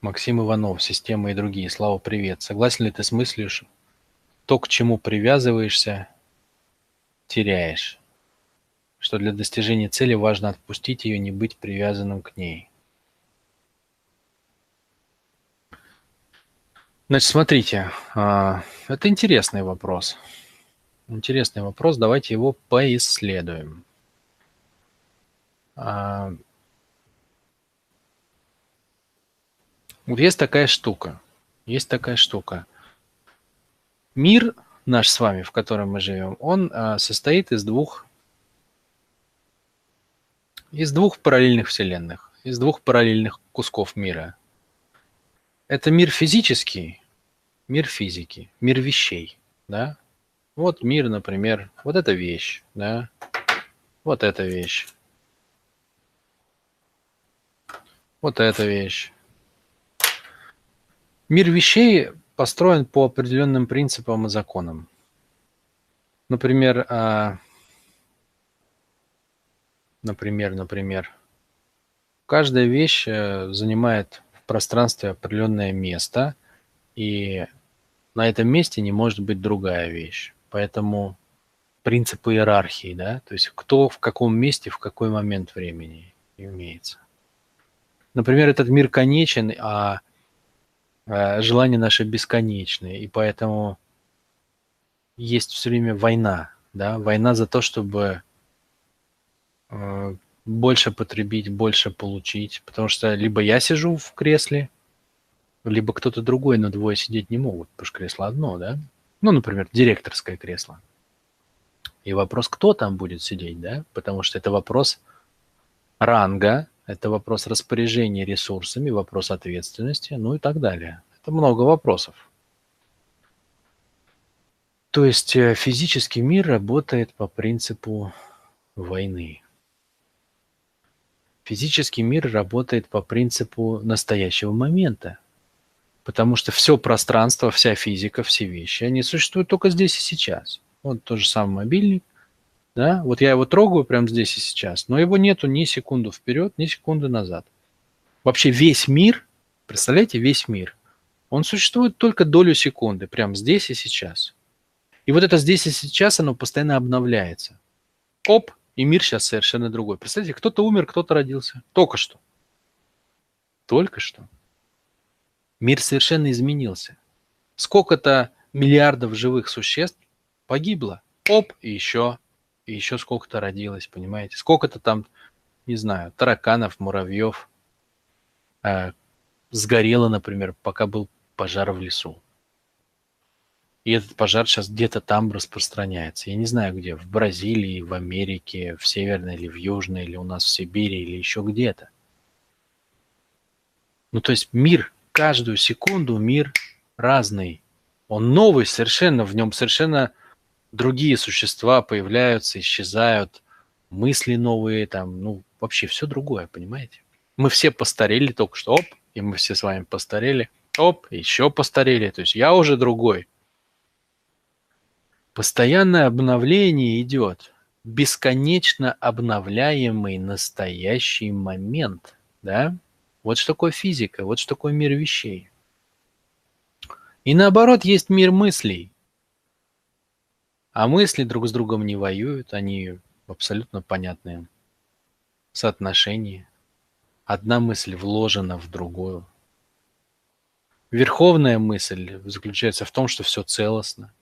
Максим Иванов, «Система и другие». Слава, привет. Согласен ли ты с мыслью, то, к чему привязываешься, теряешь? Что для достижения цели важно отпустить ее, не быть привязанным к ней. Значит, смотрите, а, это интересный вопрос. Интересный вопрос, давайте его поисследуем. Вот есть такая штука. Есть такая штука. Мир наш с вами, в котором мы живем, он а, состоит из двух из двух параллельных вселенных, из двух параллельных кусков мира. Это мир физический, мир физики, мир вещей, да? Вот мир, например, вот эта вещь, да? Вот эта вещь. Вот эта вещь. Мир вещей построен по определенным принципам и законам. Например, а, например, например, каждая вещь э, занимает в пространстве определенное место, и на этом месте не может быть другая вещь. Поэтому принципы иерархии, да, то есть кто в каком месте в какой момент времени имеется. Например, этот мир конечен, а желания наши бесконечные, и поэтому есть все время война, да, война за то, чтобы э, больше потребить, больше получить, потому что либо я сижу в кресле, либо кто-то другой, но двое сидеть не могут, потому что кресло одно, да, ну, например, директорское кресло. И вопрос, кто там будет сидеть, да, потому что это вопрос ранга, это вопрос распоряжения ресурсами, вопрос ответственности, ну и так далее. Это много вопросов. То есть э, физический мир работает по принципу войны. Физический мир работает по принципу настоящего момента. Потому что все пространство, вся физика, все вещи, они существуют только здесь и сейчас. Вот тот же самый мобильник – да, вот я его трогаю прямо здесь и сейчас, но его нету ни секунду вперед, ни секунды назад. Вообще весь мир, представляете, весь мир, он существует только долю секунды, прямо здесь и сейчас. И вот это здесь и сейчас, оно постоянно обновляется. Оп, и мир сейчас совершенно другой. Представляете, кто-то умер, кто-то родился. Только что. Только что. Мир совершенно изменился. Сколько-то миллиардов живых существ погибло. Оп, и еще и еще сколько-то родилось, понимаете? Сколько-то там, не знаю, тараканов, муравьев э, сгорело, например, пока был пожар в лесу. И этот пожар сейчас где-то там распространяется. Я не знаю где, в Бразилии, в Америке, в Северной или в Южной, или у нас в Сибири, или еще где-то. Ну, то есть мир, каждую секунду мир разный. Он новый совершенно, в нем совершенно другие существа появляются, исчезают, мысли новые, там, ну, вообще все другое, понимаете? Мы все постарели только что, оп, и мы все с вами постарели, оп, еще постарели, то есть я уже другой. Постоянное обновление идет, бесконечно обновляемый настоящий момент, да? Вот что такое физика, вот что такое мир вещей. И наоборот, есть мир мыслей – а мысли друг с другом не воюют, они в абсолютно понятные соотношении. Одна мысль вложена в другую. Верховная мысль заключается в том, что все целостно.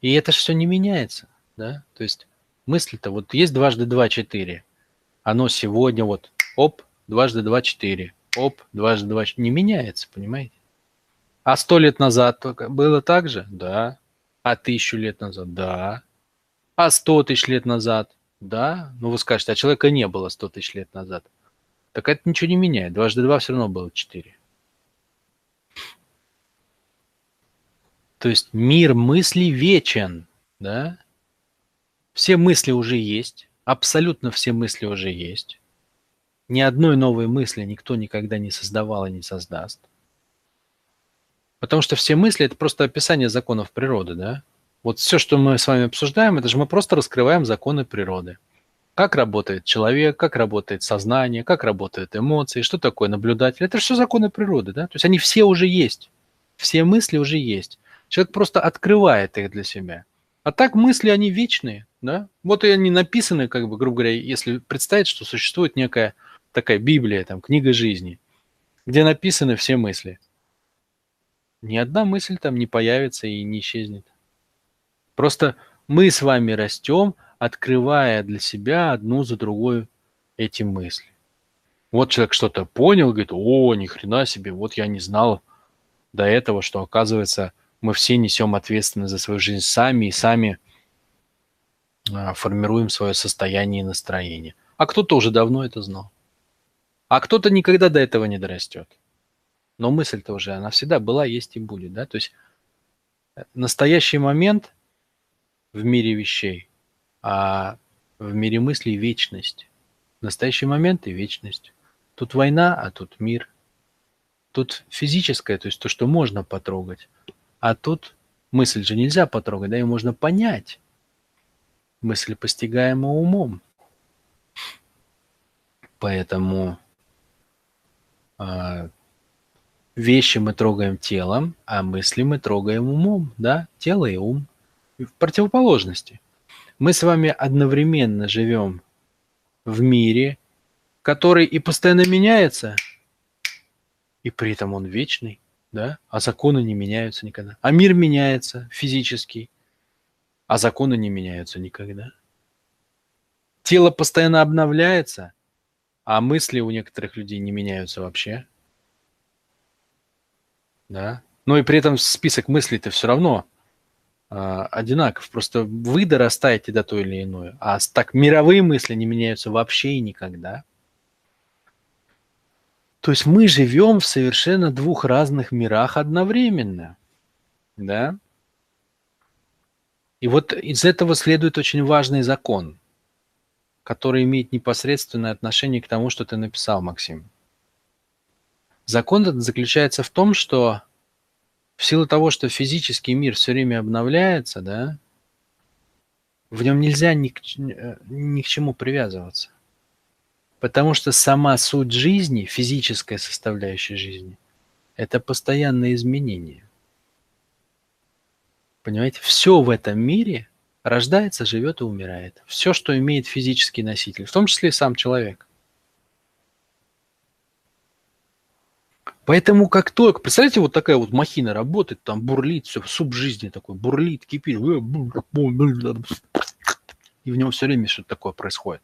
И это же все не меняется, да? То есть мысль-то вот есть дважды два четыре. Оно сегодня вот оп, дважды два четыре. Оп, дважды два четыре. Не меняется, понимаете? А сто лет назад было так же? Да. А тысячу лет назад? Да. А сто тысяч лет назад? Да. Ну вы скажете, а человека не было сто тысяч лет назад. Так это ничего не меняет. Дважды два все равно было четыре. То есть мир мыслей вечен, да? Все мысли уже есть, абсолютно все мысли уже есть. Ни одной новой мысли никто никогда не создавал и не создаст. Потому что все мысли – это просто описание законов природы, да? Вот все, что мы с вами обсуждаем, это же мы просто раскрываем законы природы. Как работает человек, как работает сознание, как работают эмоции, что такое наблюдатель. Это все законы природы, да? То есть они все уже есть. Все мысли уже есть. Человек просто открывает их для себя. А так мысли, они вечные, да? Вот и они написаны, как бы, грубо говоря, если представить, что существует некая такая Библия, там, книга жизни, где написаны все мысли. Ни одна мысль там не появится и не исчезнет. Просто мы с вами растем – открывая для себя одну за другой эти мысли. Вот человек что-то понял, говорит, о, ни хрена себе, вот я не знал до этого, что оказывается мы все несем ответственность за свою жизнь сами и сами а, формируем свое состояние и настроение. А кто-то уже давно это знал. А кто-то никогда до этого не дорастет. Но мысль-то уже, она всегда была, есть и будет. Да? То есть э, настоящий момент в мире вещей а в мире мыслей вечность. Настоящий момент и вечность. Тут война, а тут мир. Тут физическое, то есть то, что можно потрогать. А тут мысль же нельзя потрогать, да, ее можно понять. Мысль постигаема умом. Поэтому э, вещи мы трогаем телом, а мысли мы трогаем умом, да, тело и ум. В противоположности – мы с вами одновременно живем в мире, который и постоянно меняется, и при этом он вечный, да, а законы не меняются никогда. А мир меняется физический, а законы не меняются никогда. Тело постоянно обновляется, а мысли у некоторых людей не меняются вообще. Да? Но и при этом список мыслей-то все равно а, одинаков. Просто вы дорастаете до той или иной, а так мировые мысли не меняются вообще и никогда. То есть мы живем в совершенно двух разных мирах одновременно. Да? И вот из этого следует очень важный закон, который имеет непосредственное отношение к тому, что ты написал, Максим. Закон этот заключается в том, что в силу того, что физический мир все время обновляется, да, в нем нельзя ни к, э, ни к чему привязываться. Потому что сама суть жизни, физическая составляющая жизни, это постоянное изменение. Понимаете, все в этом мире рождается, живет и умирает. Все, что имеет физический носитель, в том числе и сам человек. Поэтому как только, представляете, вот такая вот махина работает, там бурлит, все, суп жизни такой, бурлит, кипит, и в нем все время что-то такое происходит.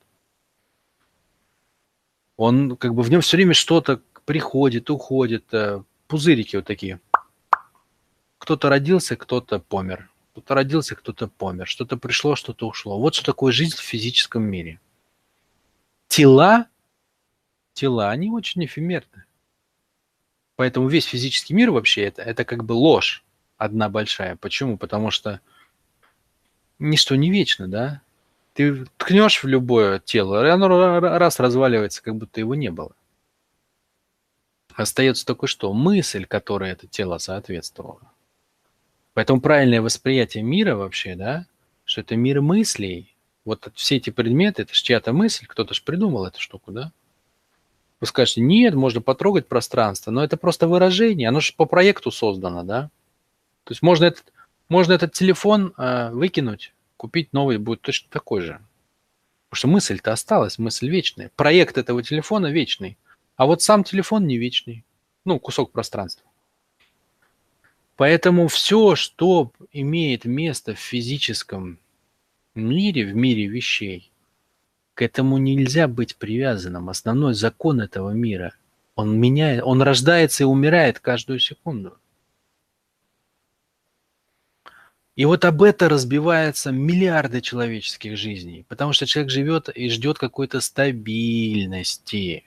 Он как бы в нем все время что-то приходит, уходит, э, пузырики вот такие. Кто-то родился, кто-то помер. Кто-то родился, кто-то помер. Что-то пришло, что-то ушло. Вот что такое жизнь в физическом мире. Тела, тела, они очень эфемерны. Поэтому весь физический мир вообще это, это как бы ложь одна большая. Почему? Потому что ничто не вечно, да? Ты ткнешь в любое тело, оно раз разваливается, как будто его не было. Остается только что? Мысль, которой это тело соответствовало. Поэтому правильное восприятие мира вообще, да, что это мир мыслей. Вот все эти предметы, это же чья-то мысль, кто-то же придумал эту штуку, да? Вы скажете, нет, можно потрогать пространство, но это просто выражение, оно же по проекту создано, да? То есть можно этот, можно этот телефон э, выкинуть, купить новый, будет точно такой же. Потому что мысль-то осталась, мысль вечная. Проект этого телефона вечный, а вот сам телефон не вечный. Ну, кусок пространства. Поэтому все, что имеет место в физическом мире, в мире вещей, к этому нельзя быть привязанным. Основной закон этого мира. Он меняет, он рождается и умирает каждую секунду. И вот об это разбиваются миллиарды человеческих жизней, потому что человек живет и ждет какой-то стабильности.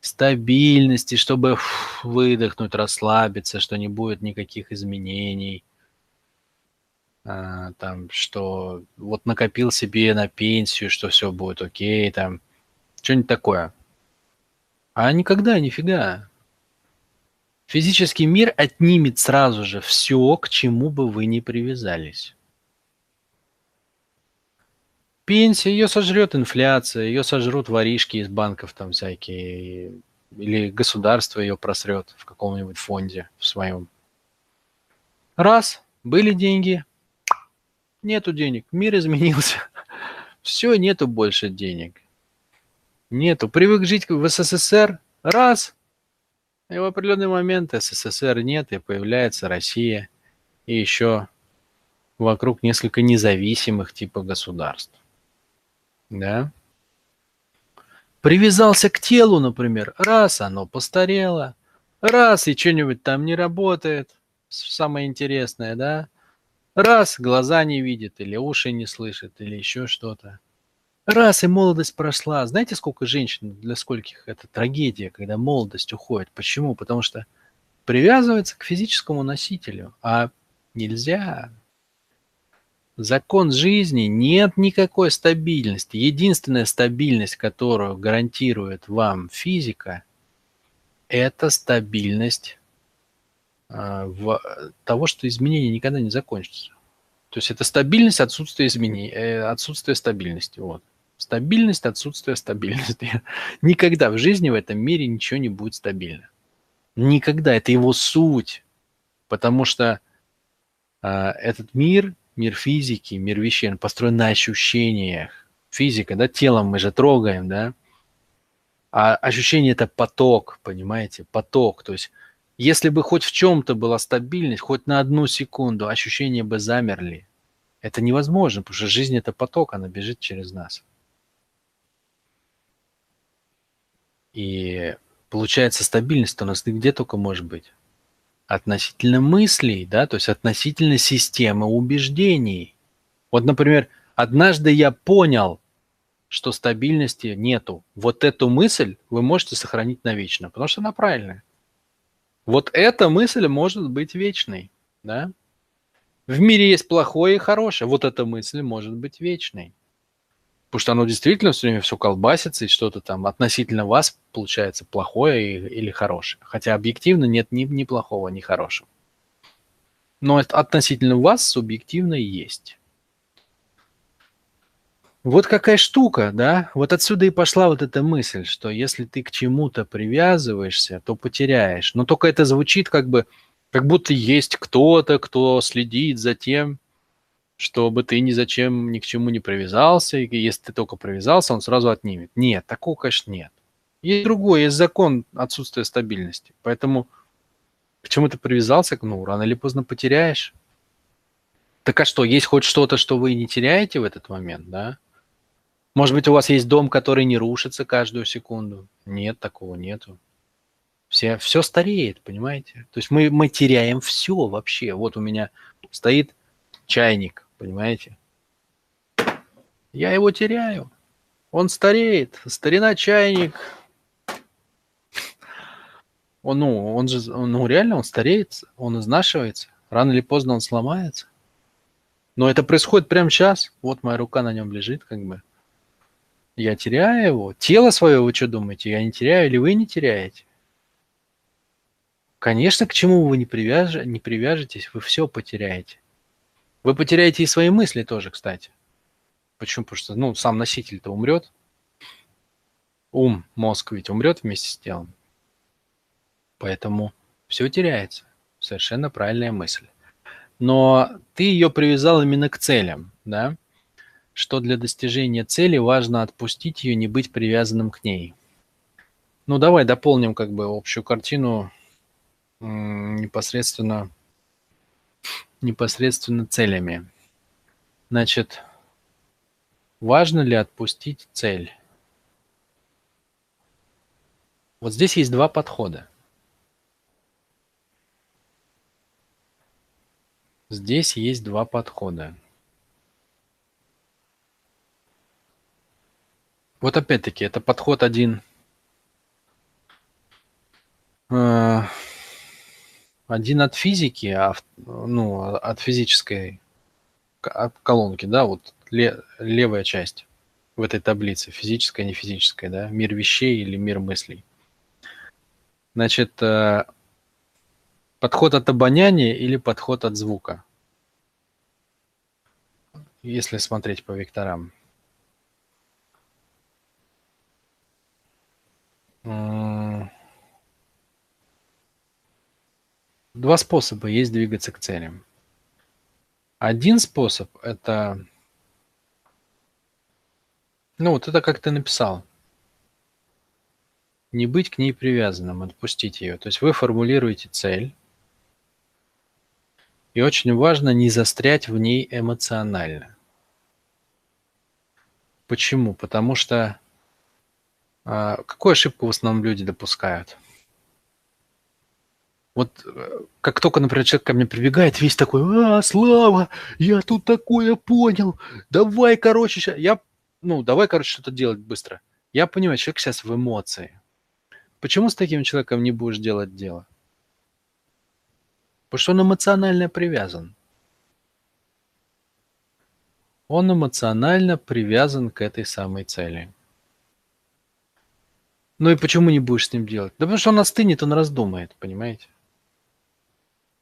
Стабильности, чтобы выдохнуть, расслабиться, что не будет никаких изменений – там, что вот накопил себе на пенсию, что все будет окей, там, что-нибудь такое. А никогда, нифига. Физический мир отнимет сразу же все, к чему бы вы ни привязались. Пенсия, ее сожрет инфляция, ее сожрут воришки из банков там всякие, или государство ее просрет в каком-нибудь фонде в своем. Раз, были деньги, нету денег, мир изменился. Все, нету больше денег. Нету. Привык жить в СССР, раз, и в определенный момент СССР нет, и появляется Россия, и еще вокруг несколько независимых типа государств. Да? Привязался к телу, например. Раз, оно постарело. Раз, и что-нибудь там не работает. Самое интересное, да? Раз, глаза не видит, или уши не слышит, или еще что-то. Раз, и молодость прошла. Знаете, сколько женщин, для скольких это трагедия, когда молодость уходит? Почему? Потому что привязывается к физическому носителю, а нельзя закон жизни нет никакой стабильности. Единственная стабильность, которую гарантирует вам физика, это стабильность в, того, что изменения никогда не закончатся. То есть это стабильность, отсутствие изменений, э, отсутствие стабильности. Вот. Стабильность, отсутствие стабильности. Никогда в жизни в этом мире ничего не будет стабильно. Никогда. Это его суть. Потому что э, этот мир мир физики, мир вещей, он построен на ощущениях. Физика, да, телом мы же трогаем, да. А ощущение – это поток, понимаете, поток. То есть если бы хоть в чем-то была стабильность, хоть на одну секунду, ощущения бы замерли. Это невозможно, потому что жизнь – это поток, она бежит через нас. И получается стабильность у нас где только может быть относительно мыслей, да, то есть относительно системы убеждений. Вот, например, однажды я понял, что стабильности нету. Вот эту мысль вы можете сохранить навечно, потому что она правильная. Вот эта мысль может быть вечной, да? В мире есть плохое и хорошее. Вот эта мысль может быть вечной. Потому что оно действительно все время все колбасится, и что-то там относительно вас получается плохое или хорошее. Хотя объективно нет ни, ни плохого, ни хорошего. Но относительно вас субъективно есть. Вот какая штука, да? Вот отсюда и пошла вот эта мысль, что если ты к чему-то привязываешься, то потеряешь. Но только это звучит как бы, как будто есть кто-то, кто следит за тем, чтобы ты ни зачем ни к чему не привязался, и если ты только привязался, он сразу отнимет. Нет, такого, конечно, нет. Есть другой, есть закон отсутствия стабильности. Поэтому к чему ты привязался, ну, рано или поздно потеряешь. Так а что, есть хоть что-то, что вы не теряете в этот момент, да? Может быть, у вас есть дом, который не рушится каждую секунду? Нет, такого нету. Все, все стареет, понимаете? То есть мы, мы теряем все вообще. Вот у меня стоит чайник, Понимаете? Я его теряю. Он стареет. Старина чайник. Он, ну, он же, ну, реально он стареет, он изнашивается. Рано или поздно он сломается. Но это происходит прямо сейчас. Вот моя рука на нем лежит, как бы. Я теряю его. Тело свое, вы что думаете? Я не теряю или вы не теряете? Конечно, к чему вы не, привяж... не привяжетесь, вы все потеряете. Вы потеряете и свои мысли тоже, кстати. Почему? Потому что ну, сам носитель-то умрет. Ум, мозг ведь умрет вместе с телом. Поэтому все теряется. Совершенно правильная мысль. Но ты ее привязал именно к целям, да? Что для достижения цели важно отпустить ее, не быть привязанным к ней. Ну, давай дополним как бы общую картину непосредственно непосредственно целями. Значит, важно ли отпустить цель? Вот здесь есть два подхода. Здесь есть два подхода. Вот опять-таки, это подход один э, один от физики, а ну, от физической колонки, да, вот левая часть в этой таблице, физическая, не физическая, да, мир вещей или мир мыслей. Значит, э, подход от обоняния или подход от звука, если смотреть по векторам. Два способа есть двигаться к целям. Один способ– это, ну вот это как ты написал, не быть к ней привязанным, отпустить ее. То есть вы формулируете цель, и очень важно не застрять в ней эмоционально. Почему? Потому что какую ошибку в основном люди допускают? Вот э, как только, например, человек ко мне прибегает, весь такой, а, Слава, я тут такое понял, давай, короче, ща... я, ну, давай, короче, что-то делать быстро. Я понимаю, человек сейчас в эмоции. Почему с таким человеком не будешь делать дело? Потому что он эмоционально привязан. Он эмоционально привязан к этой самой цели. Ну и почему не будешь с ним делать? Да потому что он остынет, он раздумает, понимаете?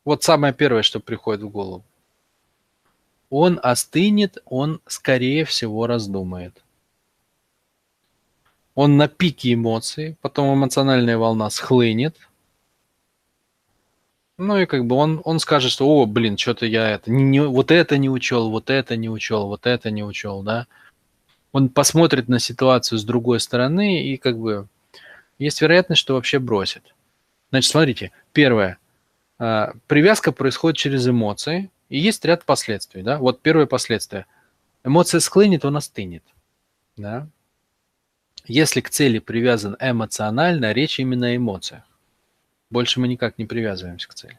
Вот самое первое, что приходит в голову. Он остынет, он, скорее всего, раздумает. Он на пике эмоций, потом эмоциональная волна схлынет, ну и как бы он, он скажет, что, о, блин, что-то я это, не, не, вот это не учел, вот это не учел, вот это не учел, да. Он посмотрит на ситуацию с другой стороны и как бы есть вероятность, что вообще бросит. Значит, смотрите, первое. А, привязка происходит через эмоции, и есть ряд последствий, да. Вот первое последствие. Эмоция склынет, он остынет, да. Если к цели привязан эмоционально, речь именно о эмоциях. Больше мы никак не привязываемся к цели.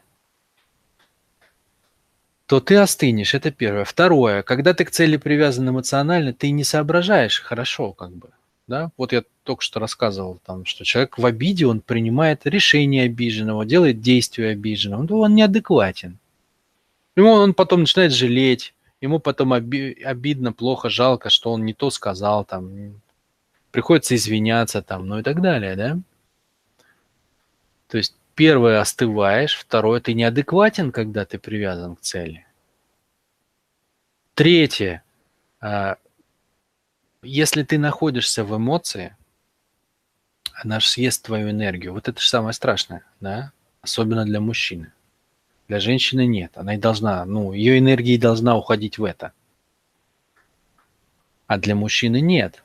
То ты остынешь, это первое. Второе, когда ты к цели привязан эмоционально, ты не соображаешь хорошо, как бы. Да? Вот я только что рассказывал, там, что человек в обиде, он принимает решение обиженного, делает действия обиженного, ну, он неадекватен. Ему он потом начинает жалеть, ему потом оби- обидно, плохо, жалко, что он не то сказал, там, приходится извиняться, там, ну и так далее, да? То есть первое остываешь, второе ты неадекватен, когда ты привязан к цели. Третье, а, если ты находишься в эмоции, она же съест твою энергию. Вот это же самое страшное, да? Особенно для мужчины. Для женщины нет. Она и должна, ну, ее энергия должна уходить в это. А для мужчины нет.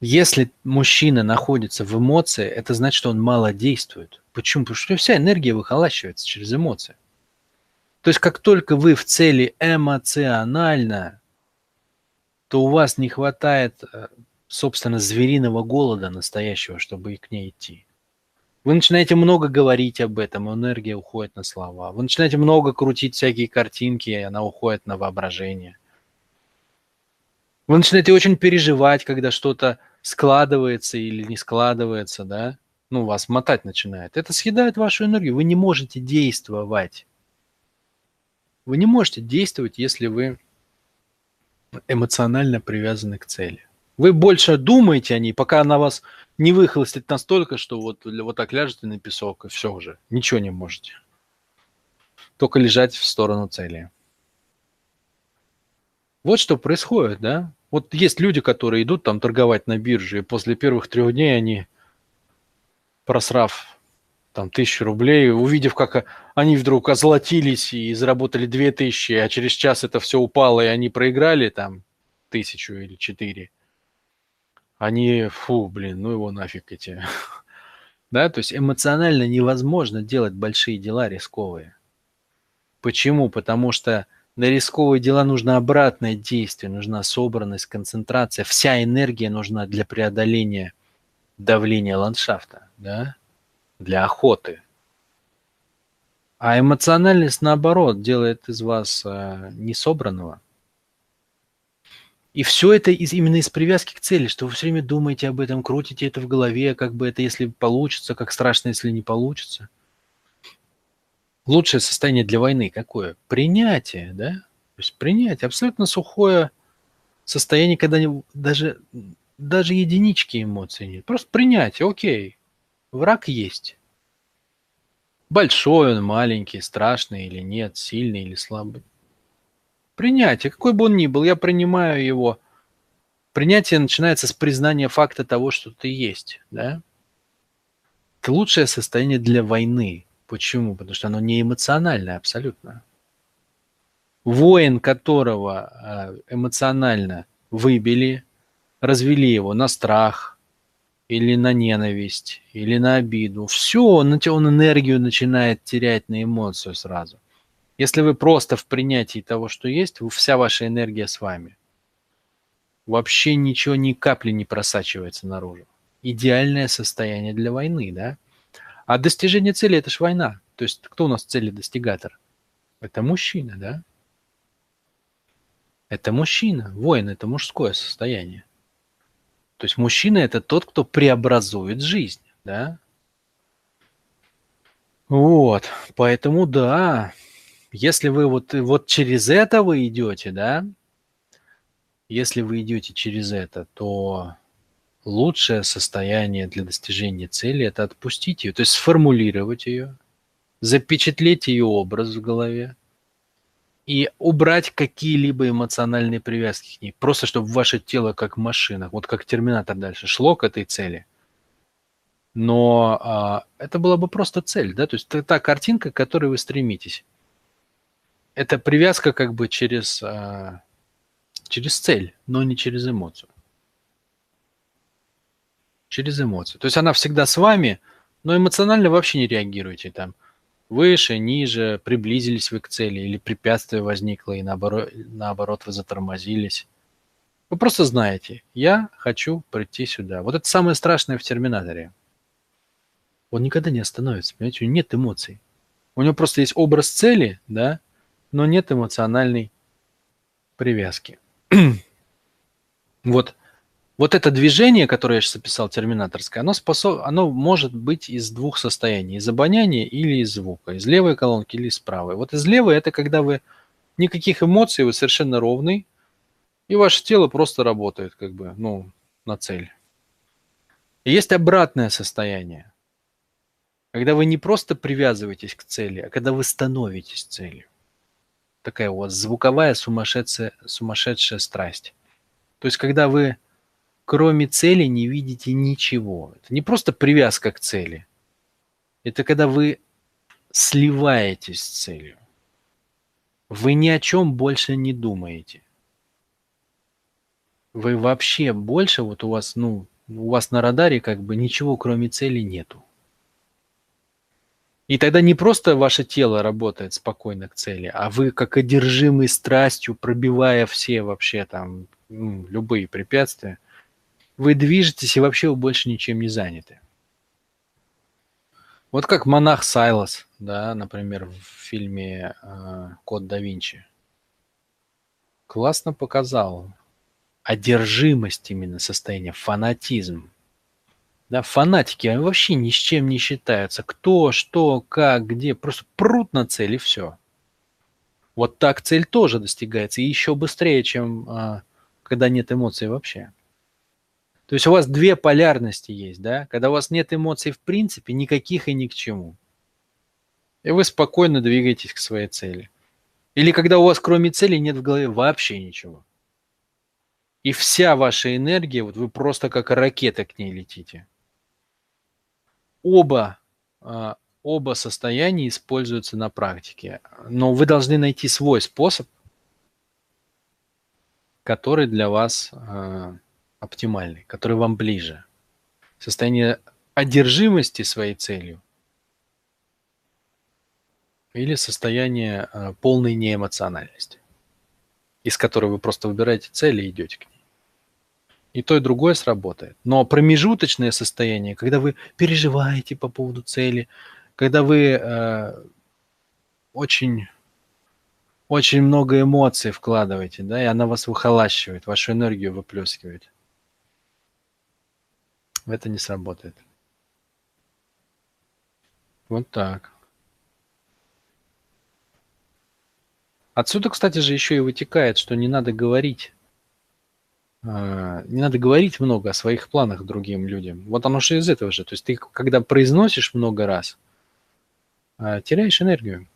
Если мужчина находится в эмоции, это значит, что он мало действует. Почему? Потому что вся энергия выхолащивается через эмоции. То есть как только вы в цели эмоционально, то у вас не хватает, э, собственно, звериного голода настоящего, чтобы к ней идти. Вы начинаете много говорить об этом, энергия уходит на слова. Вы начинаете много крутить всякие картинки, и она уходит на воображение. Вы начинаете очень переживать, когда что-то складывается или не складывается, да, ну, вас мотать начинает. Это съедает вашу энергию. Вы не можете действовать. Вы не можете действовать, если вы эмоционально привязаны к цели. Вы больше думаете о ней, пока она вас не выхолостит настолько, что вот, вот так ляжете на песок, и все уже. Ничего не можете. Только лежать в сторону цели. Вот что происходит, да? Вот есть люди, которые идут там торговать на бирже, и после первых трех дней они, просрав там тысячу рублей, увидев, как они вдруг озолотились и заработали две тысячи, а через час это все упало, и они проиграли там тысячу или четыре, они, фу, блин, ну его нафиг эти. Да, то есть эмоционально невозможно делать большие дела рисковые. Почему? Потому что на рисковые дела нужно обратное действие, нужна собранность, концентрация. Вся энергия нужна для преодоления давления ландшафта, да? для охоты. А эмоциональность, наоборот, делает из вас э, несобранного. И все это из, именно из привязки к цели, что вы все время думаете об этом, крутите это в голове, как бы это, если получится, как страшно, если не получится – лучшее состояние для войны какое? Принятие, да? То есть принятие, абсолютно сухое состояние, когда даже, даже единички эмоций нет. Просто принятие, окей, враг есть. Большой он, маленький, страшный или нет, сильный или слабый. Принятие, какой бы он ни был, я принимаю его. Принятие начинается с признания факта того, что ты есть, да? Это лучшее состояние для войны. Почему? Потому что оно не эмоциональное абсолютно. Воин, которого а, эмоционально выбили, развели его на страх или на ненависть, или на обиду. Все, он, он энергию начинает терять на эмоцию сразу. Если вы просто в принятии того, что есть, вся ваша энергия с вами. Вообще ничего, ни капли не просачивается наружу. Идеальное состояние для войны, да? А достижение цели – это ж война. То есть кто у нас цели достигатор? Это мужчина, да? Это мужчина. Воин – это мужское состояние. То есть мужчина – это тот, кто преобразует жизнь, да? Вот, поэтому да, если вы вот, вот через это вы идете, да, если вы идете через это, то лучшее состояние для достижения цели – это отпустить ее, то есть сформулировать ее, запечатлеть ее образ в голове, и убрать какие-либо эмоциональные привязки к ней. Просто чтобы ваше тело как машина, вот как терминатор дальше, шло к этой цели. Но а, это была бы просто цель, да, то есть это та картинка, к которой вы стремитесь. Это привязка как бы через, а, через цель, но не через эмоцию. Через эмоцию. То есть она всегда с вами, но эмоционально вообще не реагируете там выше, ниже, приблизились вы к цели или препятствие возникло и наоборот, наоборот вы затормозились. Вы просто знаете, я хочу прийти сюда. Вот это самое страшное в терминаторе. Он никогда не остановится, понимаете, у него нет эмоций. У него просто есть образ цели, да, но нет эмоциональной привязки. вот вот это движение, которое я сейчас описал, терминаторское, оно, способ... оно может быть из двух состояний. Из обоняния или из звука. Из левой колонки или из правой. Вот из левой это когда вы никаких эмоций, вы совершенно ровный, и ваше тело просто работает как бы, ну, на цель. Есть обратное состояние. Когда вы не просто привязываетесь к цели, а когда вы становитесь целью. Такая у вас звуковая сумасшедшая, сумасшедшая страсть. То есть, когда вы кроме цели не видите ничего. Это не просто привязка к цели. Это когда вы сливаетесь с целью. Вы ни о чем больше не думаете. Вы вообще больше, вот у вас, ну, у вас на радаре как бы ничего кроме цели нету. И тогда не просто ваше тело работает спокойно к цели, а вы как одержимый страстью, пробивая все вообще там любые препятствия, вы движетесь и вообще вы больше ничем не заняты. Вот как монах Сайлас, да, например, в фильме э, «Код да Винчи». Классно показал одержимость именно состояния, фанатизм. Да, фанатики, они вообще ни с чем не считаются. Кто, что, как, где. Просто прут на цель и все. Вот так цель тоже достигается. И еще быстрее, чем а, когда нет эмоций вообще. То есть у вас две полярности есть, да? Когда у вас нет эмоций в принципе, никаких и ни к чему. И вы спокойно двигаетесь к своей цели. Или когда у вас кроме цели нет в голове вообще ничего. И вся ваша энергия, вот вы просто как ракета к ней летите. Оба, а, оба состояния используются на практике. Но вы должны найти свой способ, который для вас а, оптимальный, который вам ближе. Состояние одержимости своей целью или состояние э, полной неэмоциональности, из которой вы просто выбираете цель и идете к ней. И то, и другое сработает. Но промежуточное состояние, когда вы переживаете по поводу цели, когда вы э, очень, очень много эмоций вкладываете, да, и она вас выхолащивает, вашу энергию выплескивает – это не сработает. Вот так. Отсюда, кстати же, еще и вытекает, что не надо говорить. А, не надо говорить много о своих планах другим людям. Вот оно же из этого же. То есть ты, когда произносишь много раз, а, теряешь энергию.